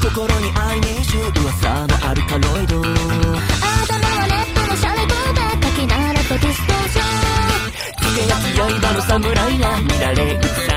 心にアイネーシ噂のアルカロイド。頭はレッドのシャレブーバかきならとディストーション。強が強いの侍が乱れ打